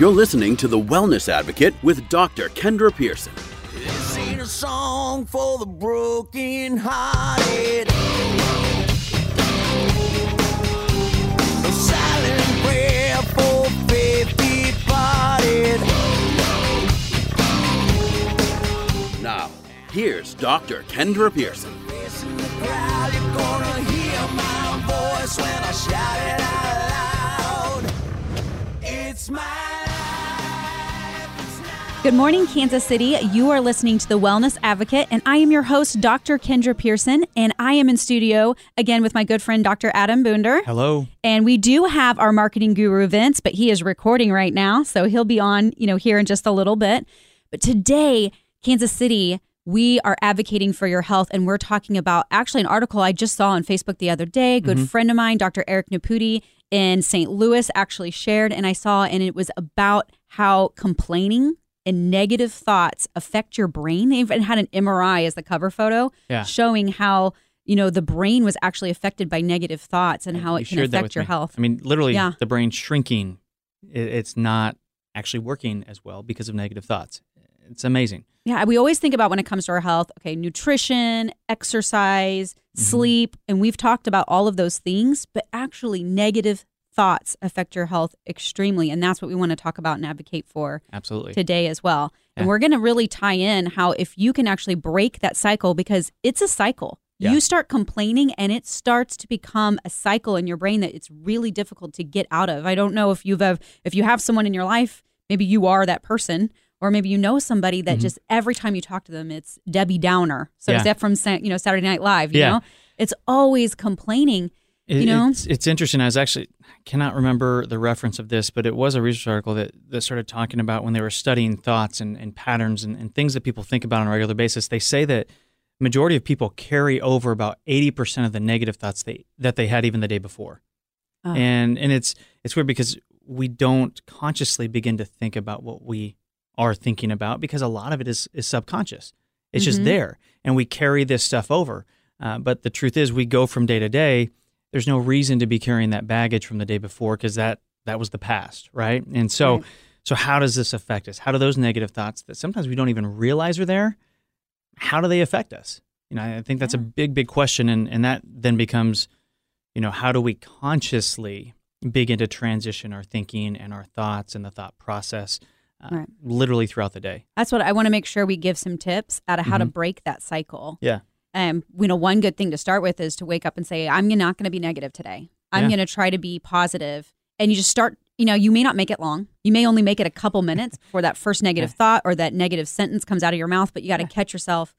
You're listening to The Wellness Advocate with Dr. Kendra Pearson. This ain't a song for the broken hearted. A silent prayer for faith departed. Now, here's Dr. Kendra Pearson. Facing the Good morning, Kansas City. You are listening to The Wellness Advocate, and I am your host, Dr. Kendra Pearson, and I am in studio again with my good friend, Dr. Adam Boonder. Hello. And we do have our marketing guru Vince, but he is recording right now, so he'll be on, you know, here in just a little bit. But today, Kansas City, we are advocating for your health, and we're talking about actually an article I just saw on Facebook the other day. A good mm-hmm. friend of mine, Dr. Eric Naputi in St. Louis, actually shared, and I saw, and it was about how complaining and negative thoughts affect your brain. They even had an MRI as the cover photo, Yeah. showing how you know the brain was actually affected by negative thoughts and how You it can affect your me. health. I mean, literally, Yeah. the brain shrinking. It's not actually working as well because of negative thoughts. It's amazing. Yeah, we always think about when it comes to our health, okay, nutrition, exercise, Mm-hmm. sleep, and we've talked about all of those things, but actually negative thoughts affect your health extremely, and that's what we want to talk about and advocate for Absolutely. today as well. And we're going to really tie in how if you can actually break that cycle because it's a cycle. Yeah. You start complaining and it starts to become a cycle in your brain that it's really difficult to get out of. I don't know if you've have, if you have someone in your life, maybe you are that person or maybe you know somebody that just every time you talk to them it's Debbie Downer. So Mm-hmm. Yeah. is that from you know Saturday Night Live, you Yeah. know? It's always complaining. You know? it's, it's interesting. I was actually cannot remember the reference of this, but it was a research article that, that started talking about when they were studying thoughts and, and patterns and, and things that people think about on a regular basis. They say that majority of people carry over about eighty percent of the negative thoughts they that they had even the day before. Oh. and and it's it's weird because we don't consciously begin to think about what we are thinking about because a lot of it is is subconscious. It's just Mhm. there, and we carry this stuff over. Uh, but the truth is, we go from day to day. There's no reason to be carrying that baggage from the day before because that that was the past, right? And so, Right. so how does this affect us? How do those negative thoughts that sometimes we don't even realize are there? How do they affect us? You know, I think that's a big, big question, and and that then becomes, you know, how do we consciously begin to transition our thinking and our thoughts and the thought process, uh, Right. literally throughout the day? That's what I want to make sure we give some tips out of how to Mhm. break that cycle. Yeah. Um, you know, one good thing to start with is to wake up and say, I'm not going to be negative today. I'm Yeah. going to try to be positive. And you just start, you know, you may not make it long. You may only make it a couple minutes before that first negative thought or that negative sentence comes out of your mouth, but you got to catch yourself,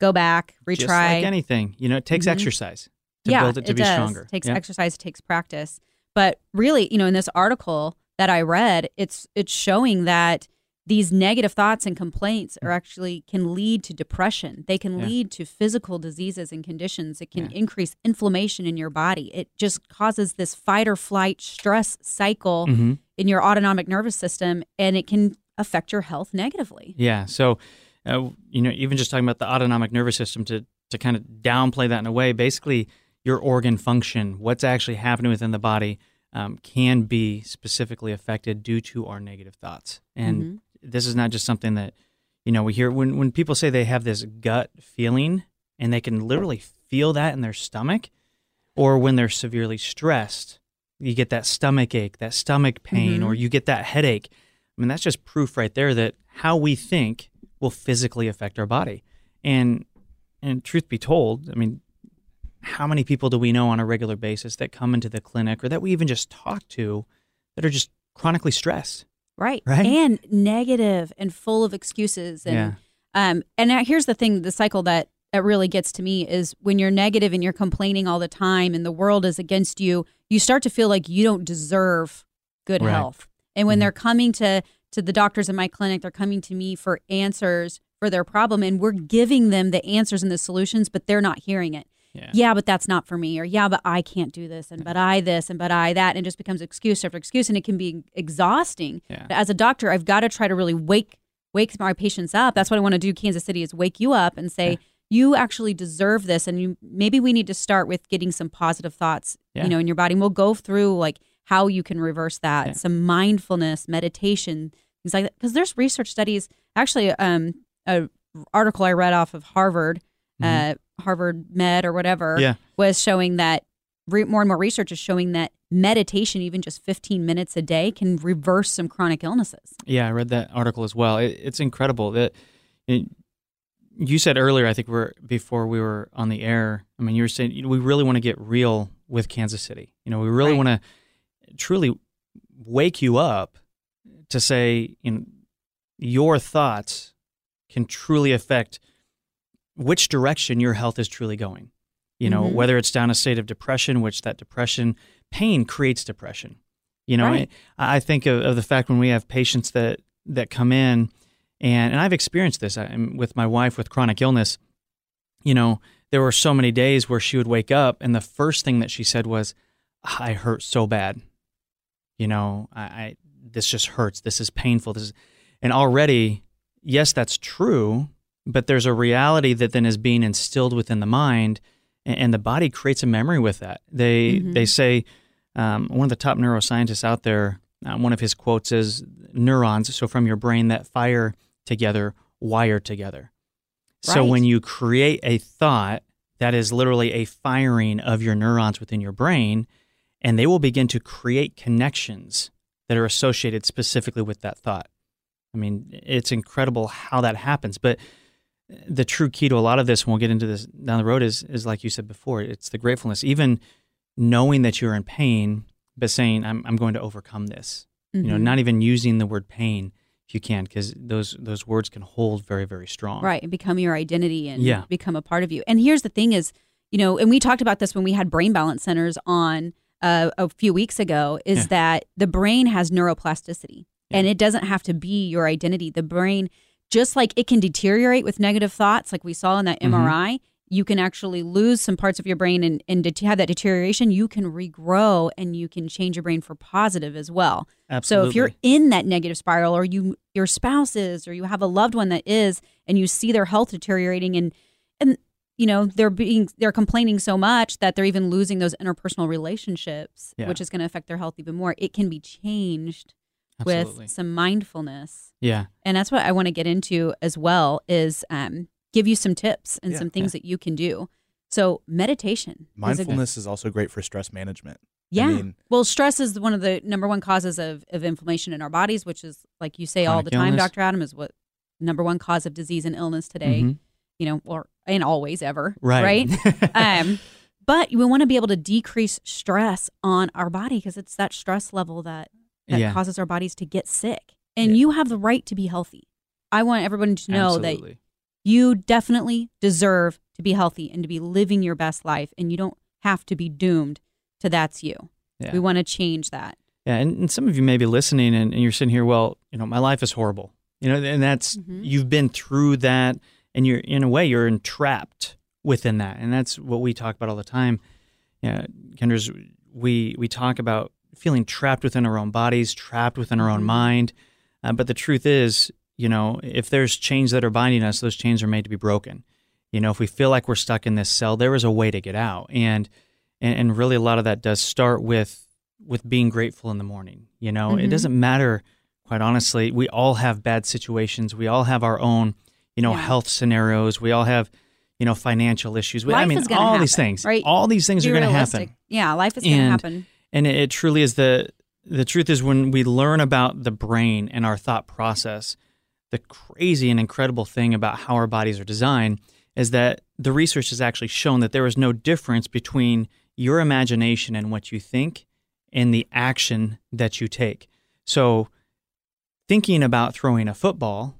go back, retry. Just like anything, you know, it takes Mhm. exercise to yeah, build it to be does. stronger. It takes Yeah. exercise, it takes practice. But really, you know, in this article that I read, it's it's showing that these negative thoughts and complaints are actually can lead to depression. They can Yeah. lead to physical diseases and conditions. It can Yeah. increase inflammation in your body. It just causes this fight or flight stress cycle Mhm. in your autonomic nervous system and it can affect your health negatively. Yeah. So, uh, you know, even just talking about the autonomic nervous system to to kind of downplay that in a way, basically, your organ function, what's actually happening within the body, um, can be specifically affected due to our negative thoughts. And Mhm. This is not just something that you know we hear when when people say they have this gut feeling and they can literally feel that in their stomach, or when they're severely stressed, you get that stomach ache, that stomach pain, Mhm. or you get that headache. I mean, that's just proof right there that how we think will physically affect our body. And and truth be told, I mean, how many people do we know on a regular basis that come into the clinic or that we even just talk to that are just chronically stressed? Right. Right? And negative and full of excuses. And Yeah. um and now here's the thing, the cycle that that really gets to me is when you're negative and you're complaining all the time and the world is against you, you start to feel like you don't deserve good Right. health. And when Mhm. they're coming to to the doctors in my clinic, they're coming to me for answers for their problem and we're giving them the answers and the solutions, but they're not hearing it. Yeah. yeah, but that's not for me, or yeah, but I can't do this, and but I this, and but I that, and it just becomes excuse after excuse, and it can be exhausting. Yeah. As a doctor, I've got to try to really wake wake my patients up. That's what I want to do. Kansas City is wake you up and say Yeah. you actually deserve this, and you maybe we need to start with getting some positive thoughts, Yeah. you know, in your body. And we'll go through like how you can reverse that, some mindfulness, meditation, things like that. Because there's research studies. Actually, um, a article I read off of Harvard, uh, Harvard Med or whatever. Yeah. was showing that re- more and more research is showing that meditation, even just 15 minutes a day, can reverse some chronic illnesses. Yeah, I read that article as well. It, it's incredible that it, you said earlier. I think we're before we were on the air. I mean, you were saying you know, we really want to get real with Kansas City. You know, we really Right. want to truly wake you up to say, you know, your thoughts can truly affect which direction your health is truly going. You know, Mhm. whether it's down a state of depression, which that depression pain creates depression. You know, Right. I I think of, of the fact when we have patients that that come in, and and I've experienced this I, with my wife with chronic illness. You know, there were so many days where she would wake up, and the first thing that she said was, "I hurt so bad." You know, I, I this just hurts. This is painful. This is, and already, yes, that's true, but there's a reality that then is being instilled within the mind, and, the body creates a memory with that. They Mhm. they say um, one of the top neuroscientists out there. Um, one of his quotes is neurons, so from your brain that fire together, wire together. So Right. when you create a thought, that is literally a firing of your neurons within your brain, and they will begin to create connections that are associated specifically with that thought. I mean, it's incredible how that happens. But the true key to a lot of this, and we'll get into this down the road, is is like you said before, it's the gratefulness. Even knowing that you're in pain, but saying, I'm I'm going to overcome this. You know, Mhm. not even using the word pain if you can, because those those words can hold very, very strong. right and become your identity and Yeah. become a part of you and here's the thing is you know and we talked about this when we had brain balance centers on uh, a few weeks ago is Yeah. that the brain has neuroplasticity and it doesn't have to be your identity the brain just like it can deteriorate with negative thoughts like we saw in that Mhm. mri you can actually lose some parts of your brain and, and to have that deterioration you can regrow and you can change your brain for positive as well Absolutely. so if you're in that negative spiral or you your spouse is or you have a loved one that is and you see their health deteriorating and and you know they're being they're complaining so much that they're even losing those interpersonal relationships Yeah. which is going to affect their health even more it can be changed Absolutely. with some mindfulness yeah. and that's what i want to get into as well is um, give you some tips and Yeah. some things that you can do so meditation is Mindfulness is also great for stress management. yeah. mean- well, stress is one of the number one causes of, of inflammation in our bodies, which is, like you say all the time, illness. Dr. Adam, is what number one cause of disease and illness today, Mhm. you know, or and always ever. Right. Right. um, but we want to be able to decrease stress on our body because it's that stress level that, that Yeah. causes our bodies to get sick. And Yeah. you have the right to be healthy. I want everybody to know that you definitely deserve to be healthy and to be living your best life. And you don't have to be doomed to that's you. Yeah. We want to change that. Yeah, and, and some of you may be listening and, and you're sitting here, well, you know, my life is horrible. You know, and that's Mhm. you've been through that and you're in a way you're entrapped within that. And that's what we talk about all the time. Yeah, Kendra's we we talk about feeling trapped within our own bodies, trapped within our own Mhm. mind. Uh, but the truth is, you know, if there's chains that are binding us, those chains are made to be broken. You know, if we feel like we're stuck in this cell, there is a way to get out. And and, and really a lot of that does start with with being grateful in the morning. You know, it Mhm. doesn't matter, quite honestly. We all have bad situations. We all have our own, you know, Yeah. health scenarios. We all have, you know, financial issues. We, I mean, all these happen, things. right? All these things Be are going to happen. Yeah, life is going to happen. And it, it truly is the the truth is when we learn about the brain and our thought process, the crazy and incredible thing about how our bodies are designed is that the research has actually shown that there is no difference between your imagination and what you think and the action that you take. So thinking about throwing a football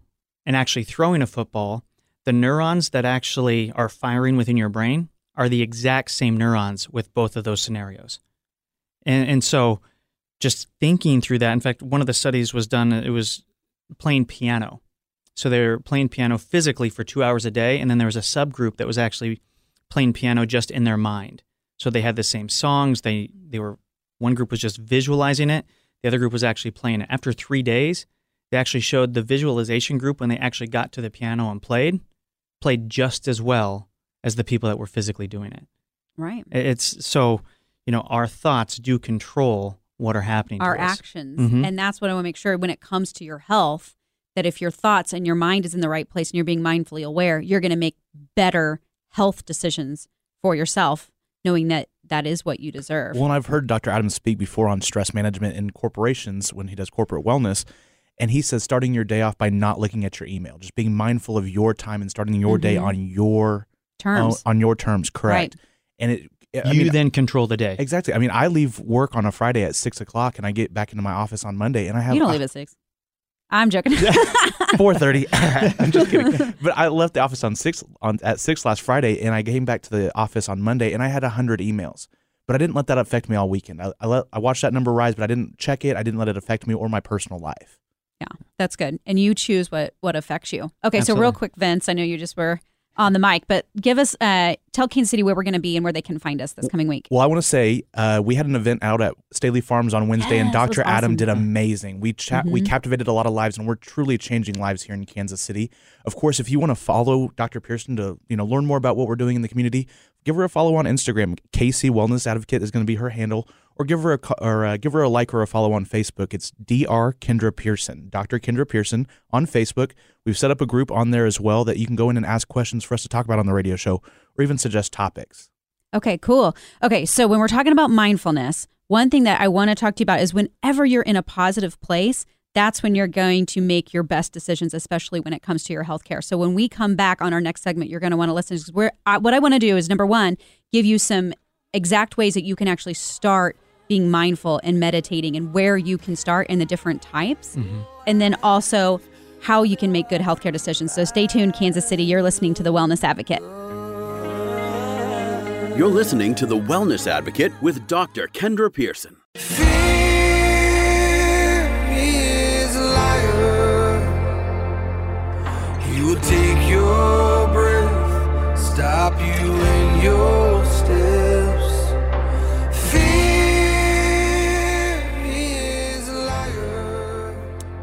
and actually throwing a football, the neurons that actually are firing within your brain are the exact same neurons with both of those scenarios. And, and so just thinking through that, in fact, one of the studies was done, it was playing piano. So they're playing piano physically for two hours a day, and then there was a subgroup that was actually playing piano just in their mind. So they had the same songs. They they were one group was just visualizing it. The other group was actually playing it. After three days, they actually showed the visualization group when they actually got to the piano and played, played just as well as the people that were physically doing it. Right. It's so, you know, our thoughts do control what are happening our to us. actions. Mhm. And that's what I want to make sure when it comes to your health that if your thoughts and your mind is in the right place and you're being mindfully aware, you're going to make better health decisions for yourself, knowing that that is what you deserve. Well, and I've heard Dr. Adams speak before on stress management in corporations when he does corporate wellness. And he says starting your day off by not looking at your email, just being mindful of your time and starting your day Mhm. on your Terms. on, on your terms, correct? And it, I you mean, then control the day. exactly. I mean, I leave work on a Friday at six o'clock, and I get back into my office on Monday, and I have you don't leave at six. I'm joking. four thirty. I'm just kidding. But I left the office on six on at six last Friday, and I came back to the office on Monday, and I had hundred emails. But I didn't let that affect me all weekend. I, I let I watched that number rise, but I didn't check it. I didn't let it affect me or my personal life. Yeah, that's good. And you choose what what affects you. Okay, so real quick, Vince, I know you just were on the mic, but give us uh tell Kansas City where we're going to be and where they can find us this coming week. Well, I want to say uh, we had an event out at Staley Farms on Wednesday, and Yes, was Dr. Adam did amazing. We cha- we Mhm. captivated a lot of lives, and we're truly changing lives here in Kansas City. Of course, if you want to follow Dr. Pearson to you know learn more about what we're doing in the community, give her a follow on Instagram. KC Wellness Advocate is going to be her handle, or give her a or uh, give her a like or a follow on Facebook. It's Dr. Kendra Pearson, Dr. Kendra Pearson on Facebook. We've set up a group on there as well that you can go in and ask questions for us to talk about on the radio show, or even suggest topics. Okay, cool. Okay, so when we're talking about mindfulness, one thing that I want to talk to you about is whenever you're in a positive place, that's when you're going to make your best decisions, especially when it comes to your healthcare. So when we come back on our next segment, you're going to want to listen. 'cause We're, I, what I want to do is number one, give you some exact ways that you can actually start being mindful and meditating, and where you can start and the different types, mm-hmm. and then also how you can make good healthcare decisions. So stay tuned, Kansas City. You're listening to the Wellness Advocate. You're listening to The Wellness Advocate with Dr. Kendra Pearson. Fear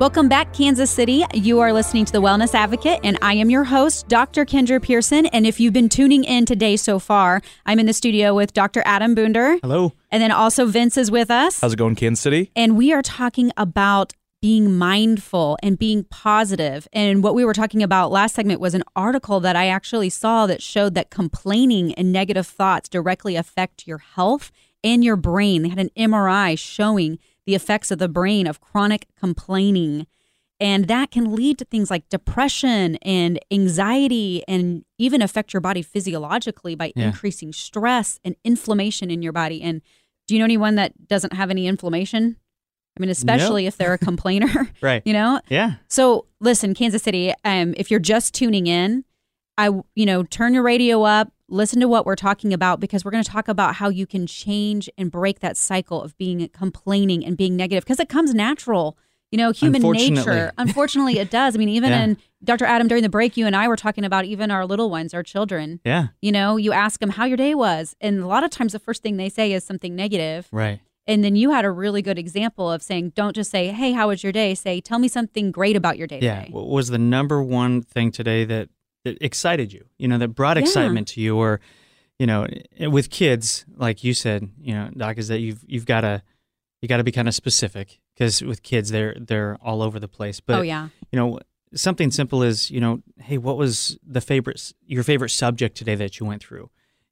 Welcome back, Kansas City. You are listening to The Wellness Advocate, and I am your host, Dr. Kendra Pearson. And if you've been tuning in today so far, I'm in the studio with Dr. Adam Boonder, Hello. and then also Vince is with us. How's it going, Kansas City? And we are talking about being mindful and being positive. And what we were talking about last segment was an article that I actually saw that showed that complaining and negative thoughts directly affect your health and your brain. They had an MRI showing the effects of the brain of chronic complaining. And that can lead to things like depression and anxiety and even affect your body physiologically by Yeah. increasing stress and inflammation in your body. And do you know anyone that doesn't have any inflammation? I mean, especially if they're a complainer, Right. you know? Yeah. So listen, Kansas City, um, if you're just tuning in, I, you know, turn your radio up, listen to what we're talking about because we're going to talk about how you can change and break that cycle of being complaining and being negative because it comes natural. You know, human Unfortunately. nature. Unfortunately, it does. I mean, even Yeah. in Dr. Adam during the break, you and I were talking about even our little ones, our children. Yeah. You know, you ask them how your day was, and a lot of times the first thing they say is something negative. Right. And then you had a really good example of saying, don't just say, hey, how was your day? Say, tell me something great about your day Yeah. today. What was the number one thing today that, that excited you? You know, that brought Yeah. excitement to you, or you know, eh, with kids, like you said, you know, Doc, is that you've you've got to you got to be kind of specific because with kids, they're they're all over the place. But oh, yeah. you know, something simple is, you know, hey, what was the favorite your favorite subject today that you went through?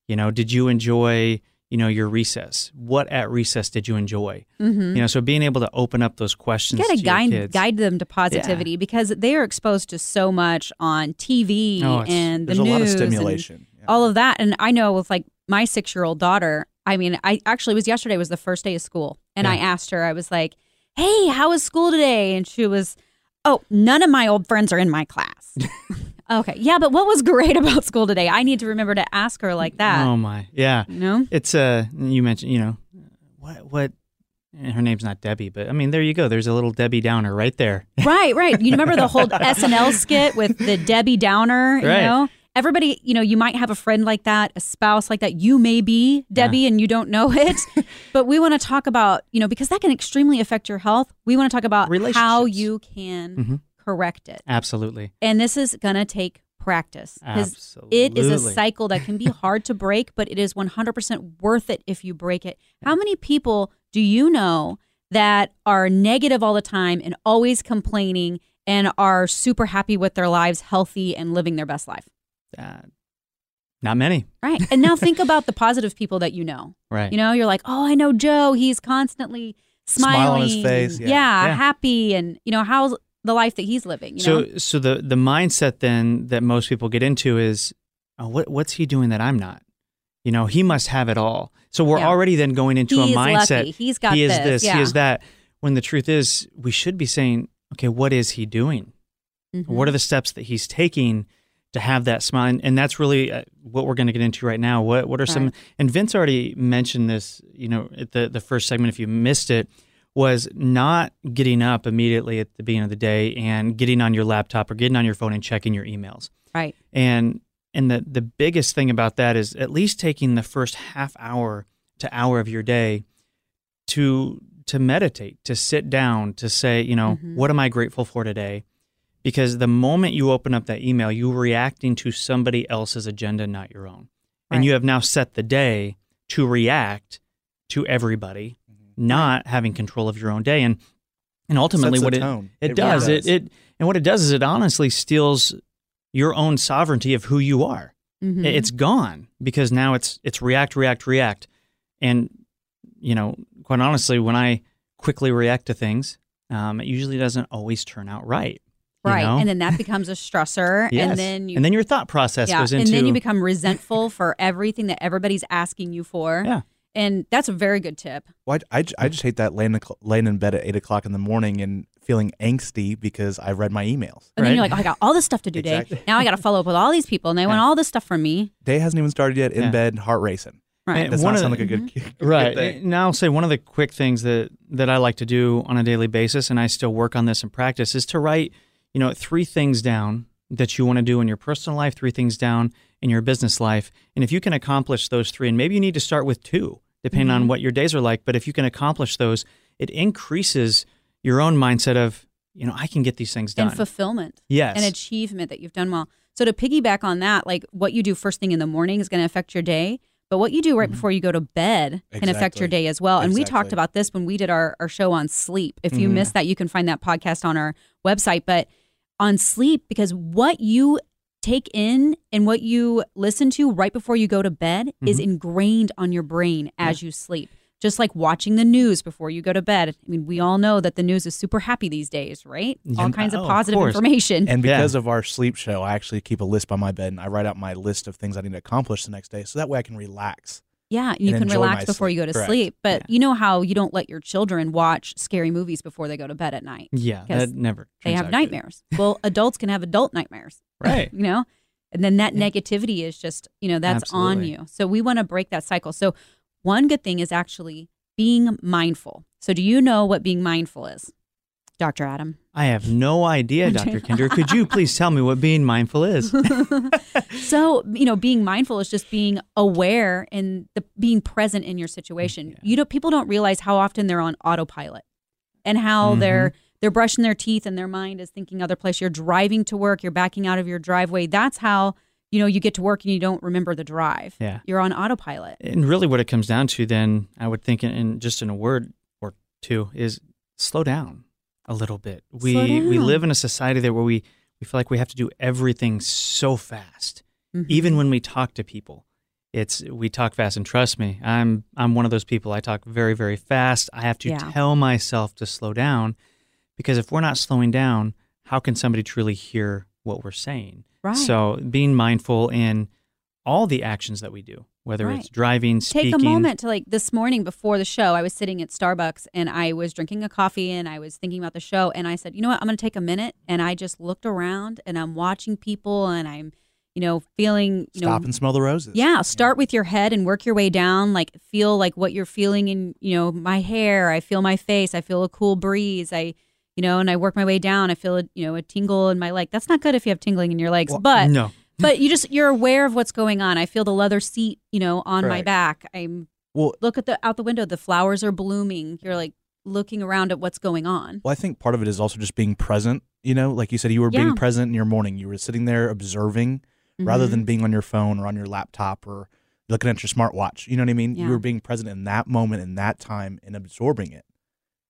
You know, did you enjoy, you know, your recess? What at recess did you enjoy? Mm-hmm. You know, so being able to open up those questions You got to to your guide guide them to positivity because they are exposed to so much on TV Oh, and the There's a news lot of stimulation. Yeah. all of that. And I know with like my six year old daughter, I mean, I actually it was yesterday was the first day of school, and I asked her, I was like, "Hey, how was school today?" And she was, "Oh, none of my old friends are in my class." okay, yeah, but what was great about school today? I need to remember to ask her like that. Oh my, yeah. You know? It's uh, you mentioned, you know, what what. and Her name's not Debbie, but I mean, there you go. There's a little Debbie Downer right there. Right, right. You remember the whole SNL skit with the Debbie Downer, you Right. know? Everybody, you know, you might have a friend like that, a spouse like that. You may be Debbie and you don't know it. but we want to talk about, you know, because that can extremely affect your health. We want to talk about how you can Mhm. Correct it. Absolutely, And this is going to take practice because it is a cycle that can be hard to break, but it is 100% worth it if you break it. How many people do you know that are negative all the time and always complaining and are super happy with their lives, healthy and living their best life? Uh, not many. Right. And now think about the positive people that you know. Right. You know, you're like, oh, I know Joe. He's constantly smiling. Smile on his face, and- yeah. Yeah. happy. And, you know, how's the life that he's living? You so know? so the the mindset then that most people get into is oh, what what's he doing that I'm not? You know, he must have it all. So we're Yeah. already then going into He's a mindset. lucky. He's got he is this, this, yeah. he is that. When the truth is, we should be saying, okay, what is he doing? Mhm. What are the steps that he's taking to have that smile? And, and that's really uh, what we're going to get into right now. What what are some? Right. And Vince already mentioned this. You know, at the the first segment, if you missed it, was not getting up immediately at the beginning of the day and getting on your laptop or getting on your phone and checking your emails. Right. And and the the biggest thing about that is at least taking the first half hour to hour of your day to to meditate, to sit down, to say, you know, Mhm. what am I grateful for today? Because the moment you open up that email, you're reacting to somebody else's agenda, not your own. And you have now set the day to react to everybody, not having control of your own day. And and ultimately what it it, It does, really it it and what it does is it honestly steals your own sovereignty of who you are. Mhm. It- It's gone because now it's it's react, react, react, and you know, quite honestly, when I quickly react to things, um, it usually doesn't always turn out right. you right. know? And then that becomes a stressor. Yes. And then you and then your thought process yeah, goes into and then you become resentful for everything that everybody's asking you for. Yeah. And that's a very good tip. Well, I, I, j- I mm. just hate that laying, laying in bed at eight o'clock in the morning and feeling angsty because I read my emails. And then you're like, oh, I got all this stuff to do today. Exactly. Now I got to follow up with all these people, and they want all this stuff from me. Day hasn't even started yet. In Yeah. bed, heart racing. Right. And Does one not sound the- like a good, mm-hmm. good right. thing. Now I'll say one of the quick things that that I like to do on a daily basis, and I still work on this in practice, is to write, you know, three things down that you want to do in your personal life, three things down in your business life, and if you can accomplish those three, and maybe you need to start with two, depending on what your days are like, but if you can accomplish those, it increases your own mindset of, you know, I can get these things done. And fulfillment. yes. and achievement that you've done well. So to piggyback on that, like what you do first thing in the morning is going to affect your day, but what you do right before you go to bed can affect your day as well. And we talked about this when we did our, our show on sleep. If you Mhm. missed that, you can find that podcast on our website. But on sleep, because what you take in and what you listen to right before you go to bed is mm-hmm. ingrained on your brain as you sleep. Just like watching the news before you go to bed. I mean, we all know that the news is super happy these days, right? All Yeah. kinds of Oh, positive course. information. And Yeah. because of our sleep show, I actually keep a list by my bed and I write out my list of things I need to accomplish the next day. So that way I can relax. Yeah, you can relax before you go to Correct. sleep. But you know how you don't let your children watch scary movies before they go to bed at night. Yeah, that never. They have nightmares. well, adults can have adult nightmares, Right. you know? And then that negativity is just, you know, that's on you. So we want to break that cycle. So one good thing is actually being mindful. So do you know what being mindful is? Dr. Adam. I have no idea, Dr. Kinder. Could you please tell me what being mindful is? So, you know, being mindful is just being aware and the, being present in your situation. You know, people don't realize how often they're on autopilot and how Mm-hmm. they're they're brushing their teeth and their mind is thinking other place. You're driving to work, you're backing out of your driveway. That's how, you know, you get to work and you don't remember the drive. Yeah. You're on autopilot. And really, what it comes down to, then, I would think, in, in just in a word or two, is slow down a little bit. We we live in a society that where we we feel like we have to do everything so fast, Mhm. even when we talk to people. It's we talk fast, and trust me, I'm I'm one of those people. I talk very very fast. I have to Yeah. tell myself to slow down, because if we're not slowing down, how can somebody truly hear what we're saying? Right. So being mindful in all the actions that we do, whether it's Right. driving, Take a moment to like this morning before the show, I was sitting at Starbucks and I was drinking a coffee and I was thinking about the show and I said, you know what, I'm going to take a minute and I just looked around and I'm watching people and I'm, you know, feeling, you know Stop know, and smell the roses. yeah, start with your head and work your way down. Like feel like what you're feeling in, you know, my hair. I feel my face. I feel a cool breeze. I, you know, and I work my way down. I feel a, you know, a tingle in my leg. That's not good if you have tingling in your legs, but no, but you just you're aware of what's going on. I feel the leather seat, you know, on my back. I'm Well, look at the out the window. The flowers are blooming. You're like looking around at what's going on. Well, I think part of it is also just being present. You know, like you said, you were Yeah. being present in your morning. You were sitting there observing rather Mhm. than being on your phone or on your laptop or looking at your smartwatch. You know what I mean? Yeah. You were being present in that moment, in that time, and absorbing it.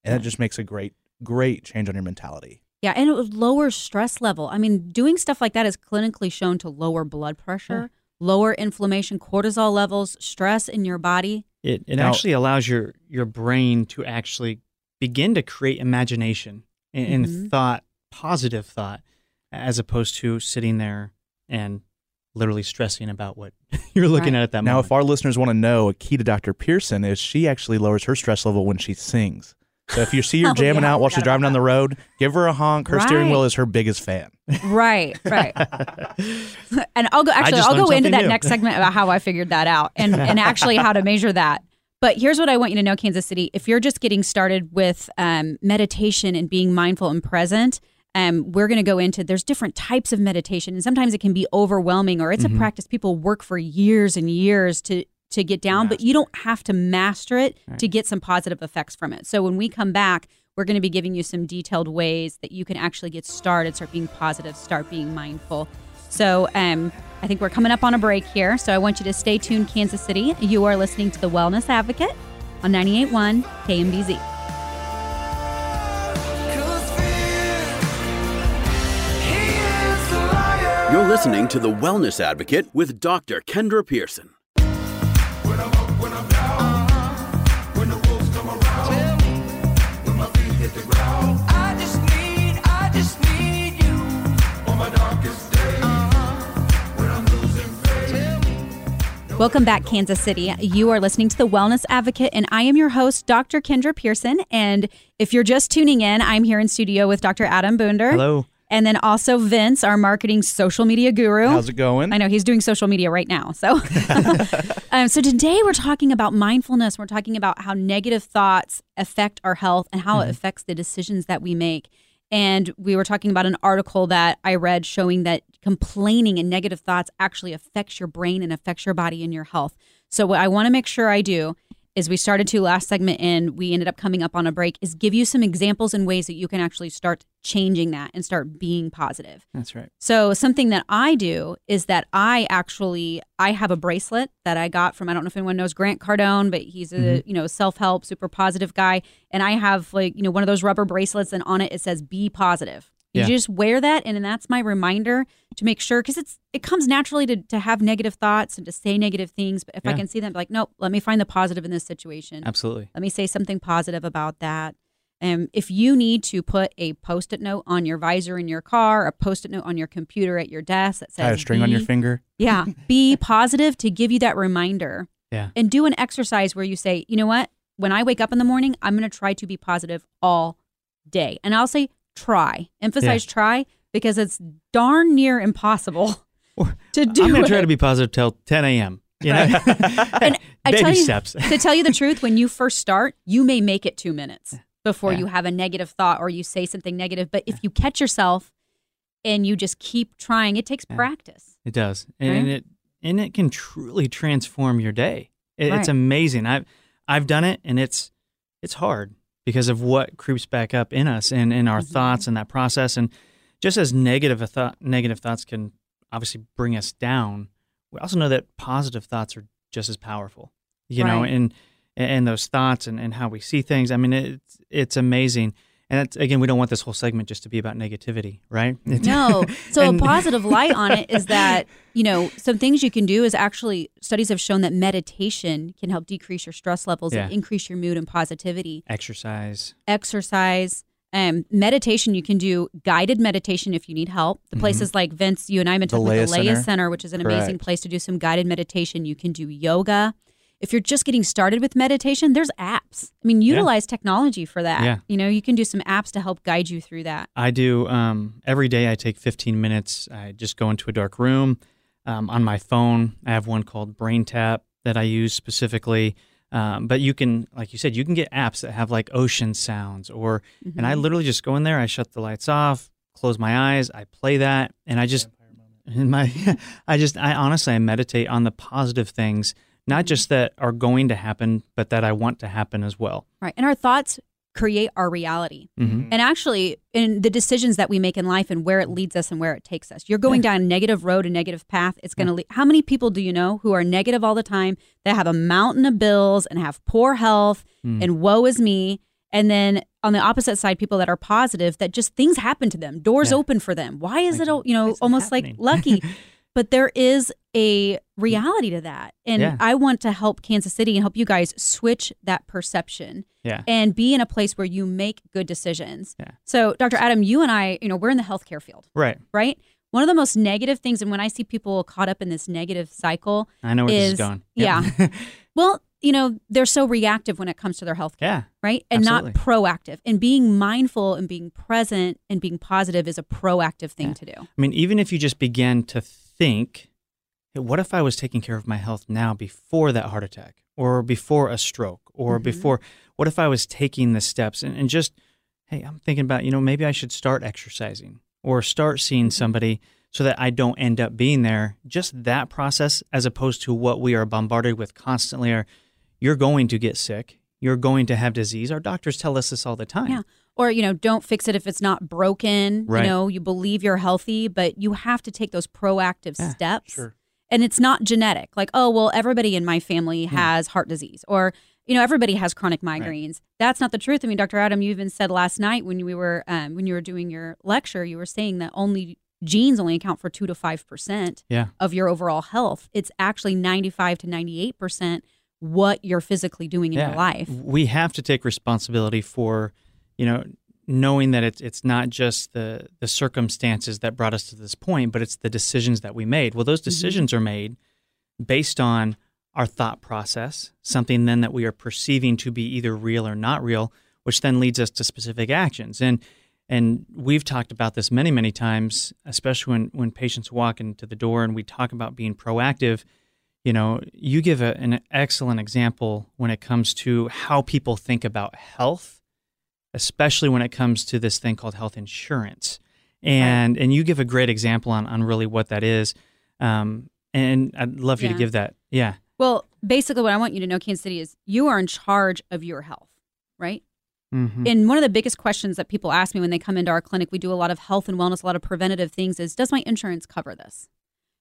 and that just makes a great, great change on your mentality. Yeah, and it would lower stress level. I mean, doing stuff like that is clinically shown to lower blood pressure, lower inflammation, cortisol levels, stress in your body. It it Now- actually allows your your brain to actually begin to create imagination and, and Mhm. thought, positive thought, as opposed to sitting there and literally stressing about what you're looking Right. at at that Now, moment. Now, if our listeners want to know, a key to Dr. Pearson is she actually lowers her stress level when she sings. So if you see her Oh, jamming yeah, out while she's driving down the road, give her a honk. Her steering wheel is her biggest fan. Right, right. and I'll go actually I'll go into that new. next segment about how I figured that out and and actually how to measure that. But here's what I want you to know, Kansas City. If you're just getting started with um, meditation and being mindful and present, um, we're going to go into there's different types of meditation, and sometimes it can be overwhelming, or it's Mm-hmm. a practice people work for years and years to to get down. But you don't have to master it to get some positive effects from it. So when we come back, we're going to be giving you some detailed ways that you can actually get started, start being positive, start being mindful. So um, I think we're coming up on a break here. So I want you to stay tuned, Kansas City. You are listening to The Wellness Advocate on 98.1 KMBZ. Cause fear, he is a liar. You're listening to The Wellness Advocate with Dr. Kendra Pearson. Uh-huh. Welcome back, Kansas City. You are listening to The Wellness Advocate, and I am your host, Dr. Kendra Pearson. And if you're just tuning in, I'm here in studio with Dr. Adam Boonder. Hello. And then also Vince, our marketing social media guru. How's it going? I know he's doing social media right now. So, um, so today we're talking about mindfulness. We're talking about how negative thoughts affect our health and how it affects the decisions that we make. And we were talking about an article that I read showing that complaining and negative thoughts actually affects your brain and affects your body and your health. So, what I want to make sure I do is we started to last segment and we ended up coming up on a break is give you some examples and ways that you can actually start changing that and start being positive. That's right. So something that I do is that I actually I have a bracelet that I got from I don't know if anyone knows Grant Cardone, but he's a Mm-hmm. you know self help super positive guy, and I have like you know one of those rubber bracelets, and on it it says "Be positive." You Yeah. just wear that, and then that's my reminder to make sure because it's it comes naturally to to have negative thoughts and to say negative things, but if I can see them, like nope, let me find the positive in this situation. Absolutely. Let me say something positive about that. Um, if you need to put a post-it note on your visor in your car, a post-it note on your computer at your desk that says Tie a string on your finger. Yeah, be positive to give you that reminder. Yeah. And do an exercise where you say, you know what? When I wake up in the morning, I'm going to try to be positive all day. And I'll say try. Emphasize try because it's darn near impossible to do. I'm going to try to be positive till 10 a.m. You know, And I baby tell you, steps. to tell you the truth, when you first start, you may make it two minutes before Yeah. you have a negative thought or you say something negative. But if you catch yourself and you just keep trying, it takes Yeah. practice. It does, and, Right? and it and it can truly transform your day. It, Right. It's amazing. I've I've done it, and it's it's hard because of what creeps back up in us and in our Mhm. thoughts and that process. And just as negative a thought, negative thoughts can obviously bring us down. We also know that positive thoughts are just as powerful. You know, Right. and and those thoughts and, and how we see things. I mean, it's it's amazing. And again, we don't want this whole segment just to be about negativity, right? No. So And- a positive light on it is that, you know, some things you can do is actually studies have shown that meditation can help decrease your stress levels and increase your mood and positivity. exercise. Exercise, um, meditation, you can do guided meditation if you need help. The places like Vince, you and I have been The talking about the Leah Center. Center, which is an amazing place to do some guided meditation. You can do yoga. If you're just getting started with meditation, there's apps. I mean, utilize technology for that. Yeah. You know, you can do some apps to help guide you through that. I do um, every day. I take 15 minutes. I just go into a dark room. Um, on my phone, I have one called BrainTap that I use specifically. Um, but you can, like you said, you can get apps that have like ocean sounds, or and I literally just go in there. I shut the lights off, close my eyes, I play that, and I just in my, I just, I honestly, I meditate on the positive things, not just that are going to happen, but that I want to happen as well. Right. And our thoughts create our reality. Mhm. And actually, in the decisions that we make in life and where it leads us and where it takes us, you're going down a negative road, a negative path. It's going to lead. How many people do you know who are negative all the time that have a mountain of bills and have poor health Mm. and woe is me? And then on the opposite side, people that are positive, that just things happen to them, doors Yeah. open for them. Why is Like, it, you know, why is it almost like lucky? but there is a mm. reality to that. And Yeah. I want to help Kansas City and help you guys switch that perception Yeah. and be in a place where you make good decisions. Yeah. So, Dr. Adam, you and I, you know, we're in the healthcare field, Right. right? One of the most negative things, and when I see people caught up in this negative cycle, I know where this is is going. yeah. well, you know, they're so reactive when it comes to their health care, yeah. right? And Absolutely. not proactive. And being mindful and being present and being positive is a proactive thing Yeah. to do. I mean, even if you just begin to think, hey, what if I was taking care of my health now before that heart attack or before a stroke or Mhm. before, what if I was taking the steps and, and just, hey, I'm thinking about, you know, maybe I should start exercising or start seeing somebody so that I don't end up being there. Just that process, as opposed to what we are bombarded with constantly are you're going to get sick. You're going to have disease. Our doctors tell us this all the time. Yeah. Or, you know, don't fix it if it's not broken. Right. You know, you believe you're healthy, but you have to take those proactive Yeah, steps. Sure. And it's not genetic. Like, oh, well, everybody in my family has heart disease or, you know, everybody has chronic migraines. That's not the truth. I mean, Dr. Adam, you even said last night when we were um, when you were doing your lecture, you were saying that only genes only account for two to five percent Yeah. of your overall health. It's actually ninety five to ninety eight percent what you're physically doing in your life. We have to take responsibility for, you know, knowing that it's it's not just the the circumstances that brought us to this point, but it's the decisions that we made. Well, those mm-hmm. decisions are made based on our thought process, something then that we are perceiving to be either real or not real, which then leads us to specific actions. And and we've talked about this many, many times, especially when, when patients walk into the door and we talk about being proactive you know, you give a, an excellent example when it comes to how people think about health, especially when it comes to this thing called health insurance. And and you give a great example on, on really what that is. Um, and I'd love you Yeah. to give that. Yeah. Well, basically, what I want you to know, Kansas City, is you are in charge of your health, right? Mm-hmm. And one of the biggest questions that people ask me when they come into our clinic, we do a lot of health and wellness, a lot of preventative things, is does my insurance cover this?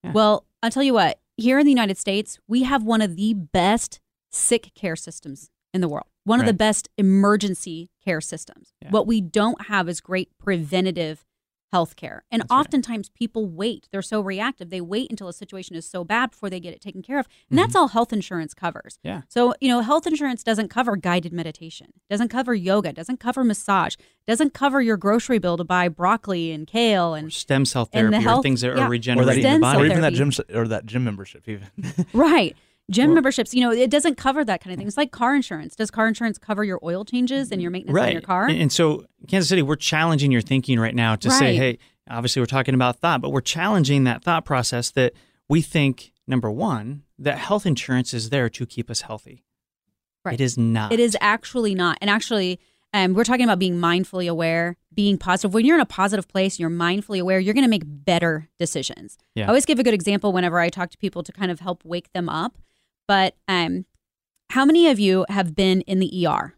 Yeah. Well, I'll tell you what, here in the United States, we have one of the best sick care systems in the world, one of the best emergency care systems. Yeah. What we don't have is great preventative health care. And That's right. oftentimes people wait. They're so reactive. They wait until a situation is so bad before they get it taken care of. And that's all health insurance covers. Mm-hmm. Yeah. So, you know, health insurance doesn't cover guided meditation, doesn't cover yoga, doesn't cover massage, doesn't cover your grocery bill to buy broccoli and kale Or and stem cell and the therapy or things that yeah. are Or that Or, the body. or even that gym or that gym membership even. right. Gym Or- memberships, you know, it doesn't cover that kind of thing. It's like car insurance. Does car insurance cover your oil changes and your maintenance on your car? And, and so, Kansas City, we're challenging your thinking right now to say, hey, obviously we're talking about thought, but we're challenging that thought process that we think, number one, that health insurance is there to keep us healthy. Right. It is not. It is actually not. And actually, um, we're talking about being mindfully aware, being positive. When you're in a positive place, you're mindfully aware, you're going to make better decisions. Yeah. I always give a good example whenever I talk to people to kind of help wake them up. But um, how many of you have been in the ER?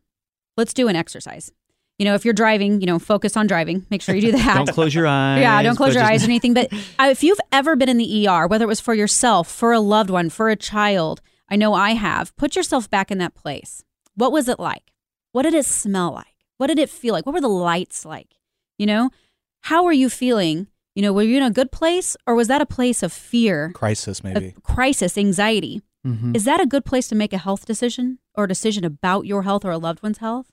Let's do an exercise. You know, if you're driving, you know, focus on driving. Make sure you do that. Don't close your eyes. Yeah, don't close your eyes or anything. But uh, if you've ever been in the ER, whether it was for yourself, for a loved one, for a child, I know I have, put yourself back in that place. What was it like? What did it smell like? What did it feel like? What were the lights like? You know, how were you feeling? You know, were you in a good place or was that a place of fear, Crisis, maybe. crisis, anxiety? Mhm. Is that a good place to make a health decision or a decision about your health or a loved one's health?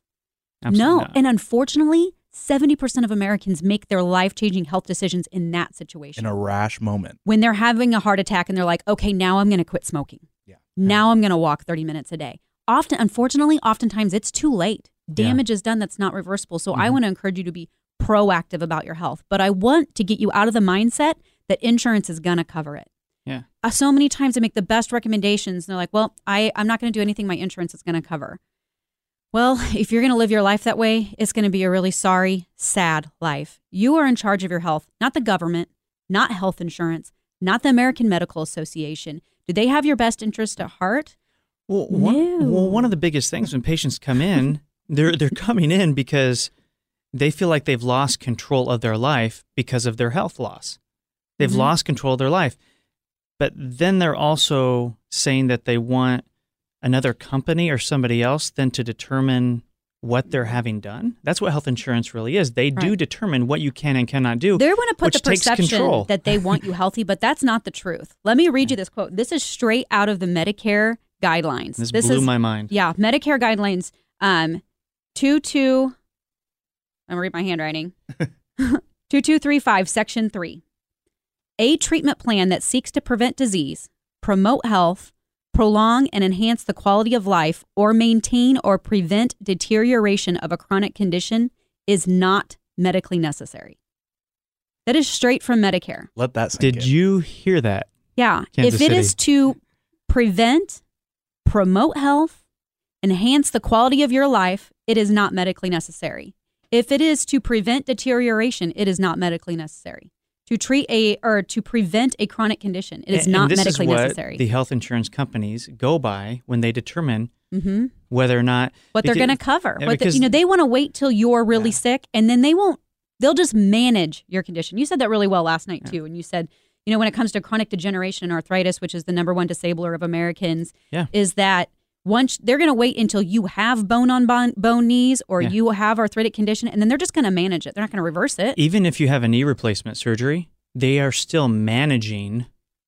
Absolutely no. not. And unfortunately, 70% of Americans make their life changing health decisions in that situation. In a rash moment. when they're having a heart attack and they're like, okay, now I'm going to quit smoking. Yeah. Now I'm going to walk 30 minutes a day. Often, unfortunately, oftentimes it's too late. Damage is done that's not reversible. So I Mhm. want to encourage you to be proactive about your health. But I want to get you out of the mindset that insurance is going to cover it. Yeah. Uh, so many times I make the best recommendations and they're like, well, I, I'm not going to do anything my insurance is going to cover. Well, if you're going to live your life that way, it's going to be a really sorry, sad life. You are in charge of your health, not the government, not health insurance, not the American Medical Association. Do they have your best interest at heart? Well, one, well, one of the biggest things when patients come in, they're they're coming in because they feel like they've lost control of their life because of their health loss. They've Mhm. lost control of their life. But then they're also saying that they want another company or somebody else then to determine what they're having done. That's what health insurance really is. They do determine what you can and cannot do. They want to put the perception that they want you healthy, but that's not the truth. Let me read you this quote. This is straight out of the Medicare guidelines. This, this blew is my mind. yeah, Medicare guidelines. Um, two two. I'm gonna read my handwriting. two two three five, section three. A treatment plan that seeks to prevent disease, promote health, prolong and enhance the quality of life, or maintain or prevent deterioration of a chronic condition is not medically necessary. That is straight from Medicare. Let that sink Did in. you hear that? Yeah. Kansas if it is to prevent, promote health, enhance the quality of your life, it is not medically necessary. If it is to prevent deterioration, it is not medically necessary. To treat a or to prevent a chronic condition, it is And- not and this medically is what necessary. The health insurance companies go by when they determine hmm whether or not What they're going to cover. yeah, what the, because- you know, they want to wait till you're really Yeah. sick, and then they won't. They'll just manage your condition. You said that really well last night too, and you said, you know, when it comes to chronic degeneration and arthritis, which is the number one disabler of Americans, Yeah. is that once they're going to wait until you have bone on bone, bone knees or Yeah. you have arthritic condition, and then they're just going to manage it. They're not going to reverse it. even if you have a knee replacement surgery, they are still managing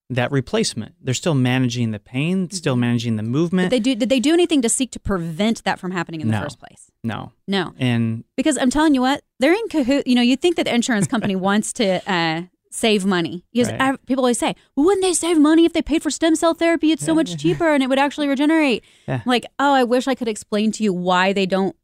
that replacement. They're still managing the pain, still managing the Did movement. they do? Did they do anything to seek to prevent that from happening in the No. first place? no. No. And Because I'm telling you what, they're in cahoot. You know, you think that the insurance company wants to uh, save money. Because Right. I- people always say, well, wouldn't they save money if they paid for stem cell therapy? It's so much cheaper and it would actually regenerate. Yeah. Like, oh, I wish I could explain to you why they don't.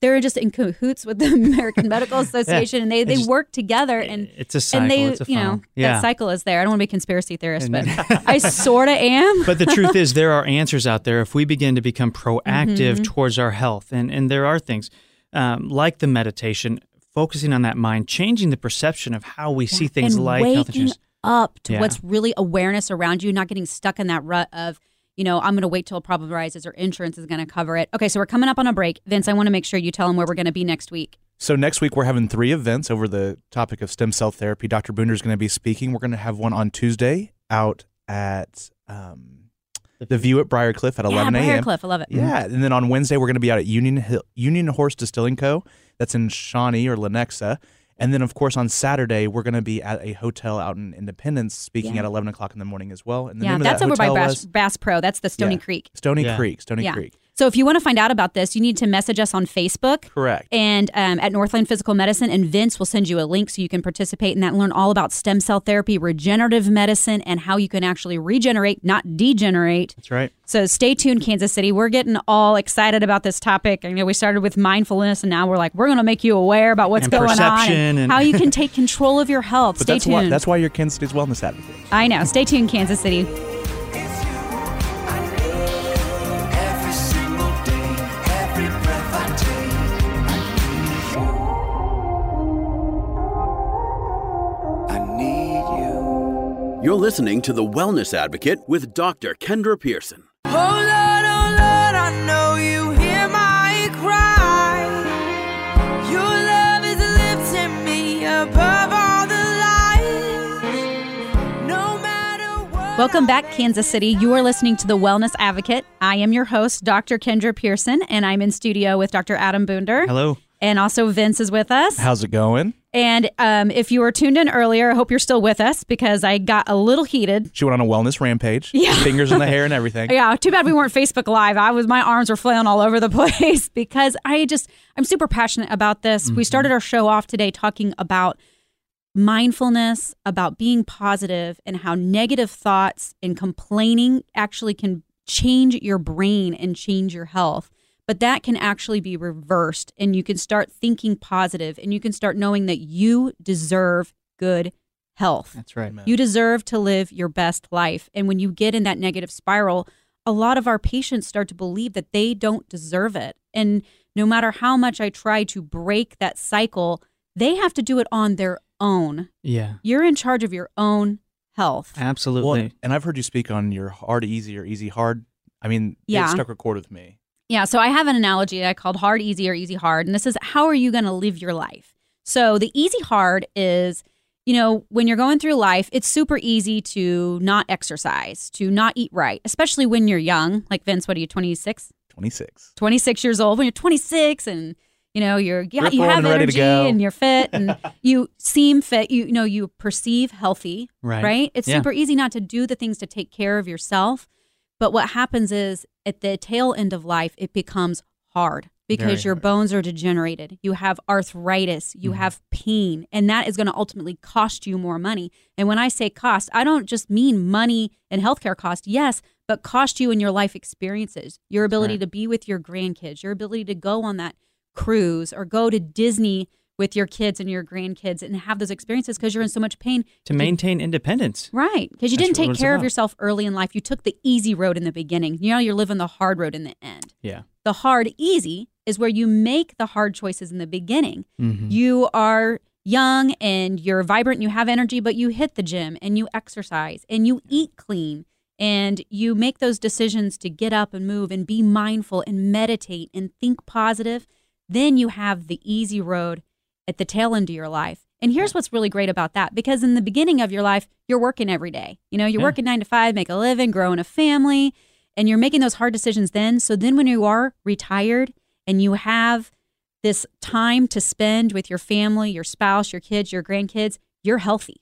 They're just in cahoots with the American Medical Association and they, they just- work together and it's a cycle. and they, it's a you know, yeah. that cycle is there. I don't want to be a conspiracy theorist, And- but I sort of am. but the truth is, there are answers out there if we begin to become proactive Mm-hmm. towards our health. And, and there are things um, like the meditation, focusing on that mind, changing the perception of how we see things and like waking health insurance. up to Yeah. what's really awareness around you, not getting stuck in that rut of, you know, I'm going to wait till a problem arises or insurance is going to cover it. Okay, so we're coming up on a break. Vince, I want to make sure you tell them where we're going to be next week. So next week we're having three events over the topic of stem cell therapy. Dr. Boonder is going to be speaking. We're going to have one on Tuesday out at um, the View at Briarcliff at 11 yeah, a.m. Briarcliff, I love it. Yeah, and then on Wednesday we're going to be out at Union Hill, Union Horse Distilling Co. That's in Shawnee or Lenexa. And then of course on Saturday we're going to be at a hotel out in Independence speaking Yeah. at 11 o'clock in the morning as well. And the Yeah, name of that's that over by Bass, was Bass Pro. That's the Stoney Yeah. Creek. Stoney Yeah. Creek. Stoney Yeah. Creek. So if you want to find out about this, you need to message us on Facebook. Correct. And um, at Northland Physical Medicine, and Vince will send you a link so you can participate in that and learn all about stem cell therapy, regenerative medicine, and how you can actually regenerate, not degenerate. That's right. So stay tuned, Kansas City. We're getting all excited about this topic. I know we started with mindfulness, and now we're like, we're going to make you aware about what's And going on and, and- how you can take control of your health. But stay that's tuned. why that's why you're Kansas City's wellness advocate. I know. Stay tuned, Kansas City. You're listening to The Wellness Advocate with Dr. Kendra Pearson. Oh Lord, oh Lord, I know you hear my cry. Your love is lifting me above all the lies. No matter what. Welcome back, Kansas City. You are listening to The Wellness Advocate. I am your host, Dr. Kendra Pearson, and I'm in studio with Dr. Adam Boonder. Hello. And also Vince is with us. How's it going? And um, if you were tuned in earlier, I hope you're still with us because I got a little heated. She went on a wellness rampage. Yeah. Fingers in the hair and everything. Yeah, too bad we weren't Facebook Live. I was my arms were flailing all over the place because I just I'm super passionate about this. We started our show off today talking about mindfulness, about being positive and how negative thoughts and complaining actually can change your brain and change your health. But that can actually be reversed and you can start thinking positive and you can start knowing that you deserve good health. That's right. You deserve to live your best life. And when you get in that negative spiral, a lot of our patients start to believe that they don't deserve it. And no matter how much I try to break that cycle, they have to do it on their own. Yeah. You're in charge of your own health. Absolutely. Well, and I've heard you speak on your hard easy or easy hard. I mean, Yeah. it struck a chord with me. Yeah, so I have an analogy I called hard, easy, or easy, hard. And this is how are you going to live your life? So the easy, hard is, you know, when you're going through life, it's super easy to not exercise, to not eat right, especially when you're young. Like Vince, what are you, 26? 26. 26 years old when you're 26 and you know you're yeah, you have and ready to energy and you're fit and you seem fit you, you know you perceive healthy Right. it's Yeah. super easy not to do the things to take care of yourself but what happens is at the tail end of life it becomes hard because Very your hard. bones are degenerated you have arthritis you Mhm. have pain and that is going to ultimately cost you more money and when i say cost i don't just mean money and healthcare cost yes but cost you in your life experiences your ability Right. to be with your grandkids your ability to go on that cruise or go to disney with your kids and your grandkids and have those experiences because you're in so much pain to maintain independence. Right. Because you That's didn't take care of yourself early in life. You took the easy road in the beginning. You know, you're living the hard road in the end. Yeah. The hard easy is where you make the hard choices in the beginning. Mhm. You are young and you're vibrant and you have energy, but you hit the gym and you exercise and you eat clean and you make those decisions to get up and move and be mindful and meditate and think positive. Then you have the easy road at the tail end of your life. And here's what's really great about that because in the beginning of your life, you're working every day. You know, you're Yeah. working nine to five, make a living, growing a family, and you're making those hard decisions then. So then when you are retired and you have this time to spend with your family, your spouse, your kids, your grandkids, you're healthy.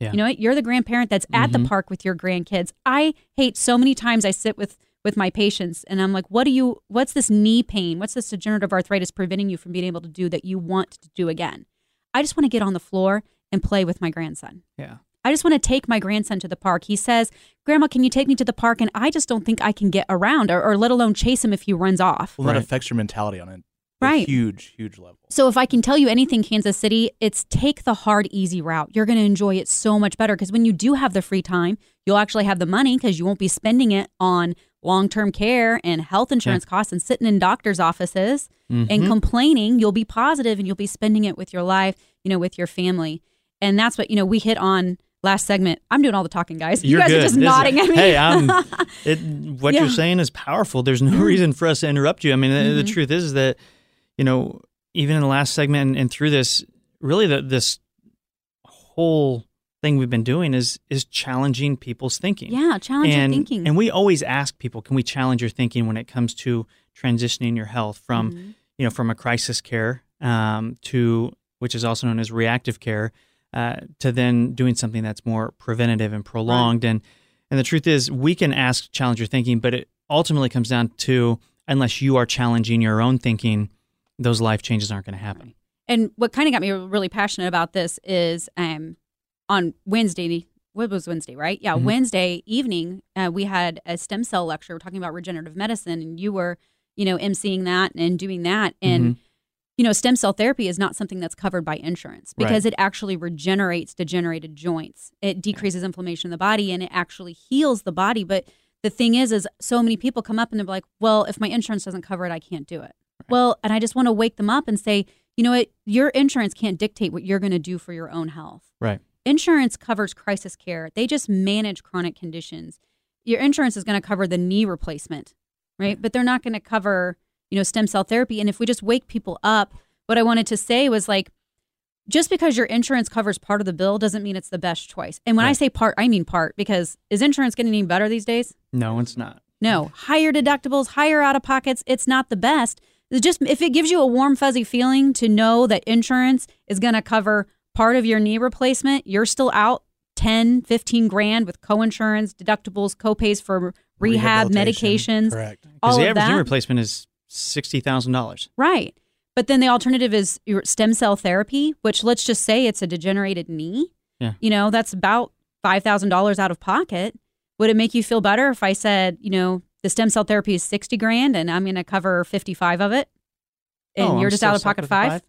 Yeah. You know what? You're the grandparent that's at the Mhm. park with your grandkids. I hate so many times I sit with with my patients and I'm like, what do you what's this knee pain? What's this degenerative arthritis preventing you from being able to do that you want to do again? I just want to get on the floor and play with my grandson. Yeah. I just want to take my grandson to the park. He says, Grandma, can you take me to the park? And I just don't think I can get around or, or let alone chase him if he runs off. Well, that Right. affects your mentality on a, a Right. huge, huge level. So if I can tell you anything, Kansas City, it's take the hard, easy route. You're going to enjoy it so much better because when you do have the free time, you'll actually have the money because you won't be spending it on long-term care and health insurance costs and sitting in doctors' offices and Mhm. complaining. You'll be positive and you'll be spending it with your life, you know, with your family. And that's what, you know, we hit on last segment. I'm doing all the talking, guys. you You're guys good. are just This is- nodding at me. Hey, I'm. It, what Yeah. you're saying is powerful. There's no reason for us to interrupt you. I mean, the, the truth is that, you know, even in the last segment and, and through this, really, the, this whole thing we've been doing is is challenging people's thinking. yeah, challenging and, thinking. And we always ask people, can we challenge your thinking when it comes to transitioning your health from, Mhm. you know, from a crisis care um, to, which is also known as reactive care, uh, to then doing something that's more preventative and prolonged. And and the truth is, we can ask, challenge your thinking, but it ultimately comes down to unless you are challenging your own thinking, those life changes aren't going to happen. And what kind of got me really passionate about this is um, on Wednesday. What was Wednesday, right? Yeah, Mhm. Wednesday evening, uh, we had a stem cell lecture. We're talking about regenerative medicine, and you were, you know, emceeing that and doing that. And Mhm. you know, stem cell therapy is not something that's covered by insurance Right. because it actually regenerates degenerated joints. It decreases inflammation in the body and it actually heals the body. But the thing is, is so many people come up and they're like, well, if my insurance doesn't cover it, I can't do it. Well, and I just want to wake them up and say, you know what? Your insurance can't dictate what you're going to do for your own health. Right. Insurance covers crisis care. They just manage chronic conditions. Your insurance is going to cover the knee replacement, right? But they're not going to cover, you know, stem cell therapy. And if we just wake people up, what I wanted to say was like, just because your insurance covers part of the bill doesn't mean it's the best choice. And when I say part, I mean part because is insurance getting any better these days? No, it's not. No, higher deductibles, higher out of pockets. It's not the best. It's just if it gives you a warm, fuzzy feeling to know that insurance is going to cover part of your knee replacement, you're still out 10, 15 grand with co-insurance, deductibles, co-pays for rehab, Rehabilitation. medications, Correct. all Because the of average knee replacement is sixty thousand dollars. Right. But then the alternative is your stem cell therapy, which let's just say it's a degenerated knee. Yeah. You know, that's about $5,000 out of pocket. Would it make you feel better if I said, you know, the stem cell therapy is 60 grand and I'm going to cover 55 of it? And Oh, you're I'm just out of pocket with the five?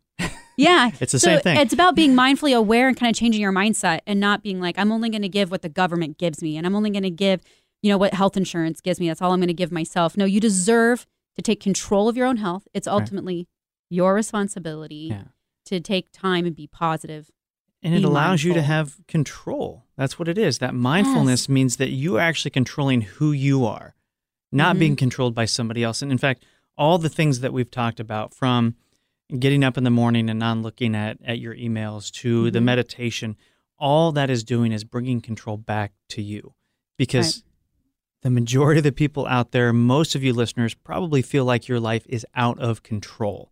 Yeah. It's the so same thing. It's about being mindfully aware and kind of changing your mindset and not being like, I'm only going to give what the government gives me and I'm only going to give, you know, what health insurance gives me. That's all I'm going to give myself. No, you deserve to take control of your own health. It's ultimately your responsibility Yeah. to take time and be positive. And it allows you to have control. That's what it is. That mindfulness means that you are actually controlling who you are, not Mhm. being controlled by somebody else. And in fact, all the things that we've talked about from getting up in the morning and not looking at, at your emails to the Mhm. meditation, all that is doing is bringing control back to you. Because the majority of the people out there, most of you listeners, probably feel like your life is out of control.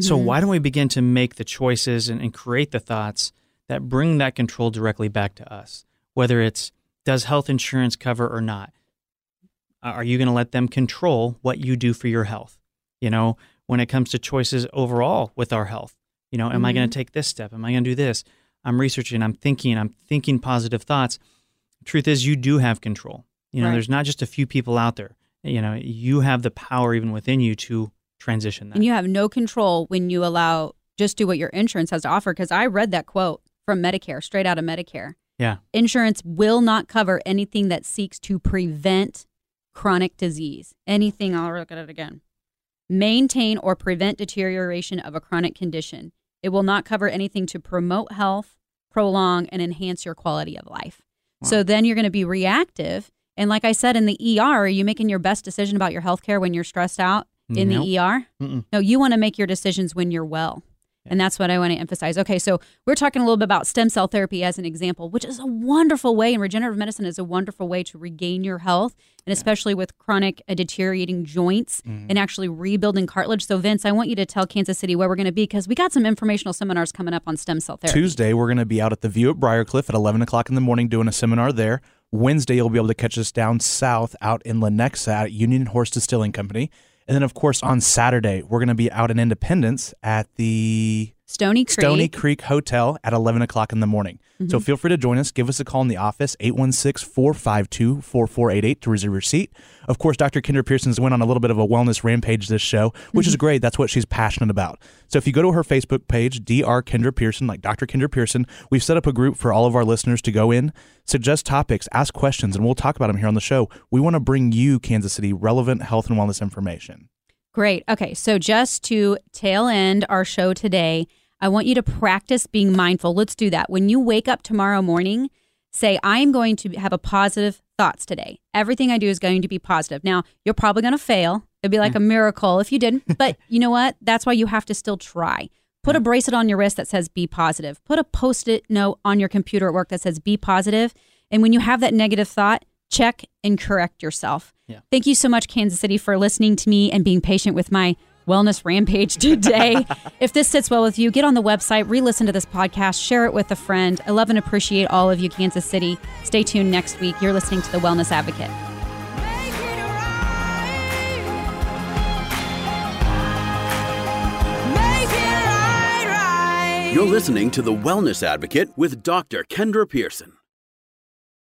So, Mhm. why don't we begin to make the choices and, and create the thoughts that bring that control directly back to us? Whether it's does health insurance cover or not? Are you going to let them control what you do for your health? You know, when it comes to choices overall with our health, you know, am I going to mm-hmm. take this step? Am I going to do this? I'm researching, I'm thinking, I'm thinking positive thoughts. Truth is, you do have control. You know, Right. there's not just a few people out there. You know, you have the power even within you to transition that. And you have no control when you allow just do what your insurance has to offer. Because I read that quote from Medicare, straight out of Medicare. yeah. Insurance will not cover anything that seeks to prevent chronic disease. Anything, I'll look at it again. Maintain or prevent deterioration of a chronic condition. It will not cover anything to promote health, prolong, and enhance your quality of life. So then you're going to be reactive. And like I said in the ER, are you making your best decision about your health care when you're stressed out in Nope. the ER? Mm-mm. No, you want to make your decisions when you're well. And that's what I want to emphasize. Okay, so we're talking a little bit about stem cell therapy as an example, which is a wonderful way, and regenerative medicine is a wonderful way to regain your health, and especially with chronic uh, deteriorating joints and actually rebuilding cartilage. So, Vince, I want you to tell Kansas City where we're going to be because we got some informational seminars coming up on stem cell therapy. Tuesday, we're going to be out at the View at Briarcliff at 11 o'clock in the morning doing a seminar there. Wednesday, you'll be able to catch us down south out in Lenexa at Union Horse Distilling Company. And then, of course, on Saturday, we're going to be out in Independence at the Stoney Creek. Stoney Creek Hotel at 11 o'clock in the morning. So mm-hmm. feel free to join us. Give us a call in the office, 816 452 4488 to reserve your seat. Of course, Dr. Kendra Pearson's went on a little bit of a wellness rampage this show, which is mm-hmm. great. That's what she's passionate about. So if you go to her Facebook page, Dr. Kendra Pearson, like Dr. Kendra Pearson, we've set up a group for all of our listeners to go in, suggest topics, ask questions, and we'll talk about them here on the show. We want to bring you, Kansas City, relevant health and wellness information. Great. Okay. So just to tail end our show today, I want you to practice being mindful. Let's do that. When you wake up tomorrow morning, say, I am going to have a positive thoughts today. Everything I do is going to be positive. Now, you're probably going to fail. It'd be like mm. a miracle if you didn't. But you know what? That's why you have to still try. Put a bracelet on your wrist that says be positive. Put a post it note on your computer at work that says be positive. And when you have that negative thought, check and correct yourself. Yeah. Thank you so much, Kansas City, for listening to me and being patient with my wellness rampage today. if this sits well with you, get on the website, re listen to this podcast, share it with a friend. I love and appreciate all of you, Kansas City. Stay tuned next week. You're listening to The Wellness Advocate. Right. Right, right. You're listening to The Wellness Advocate with Dr. Kendra Pearson.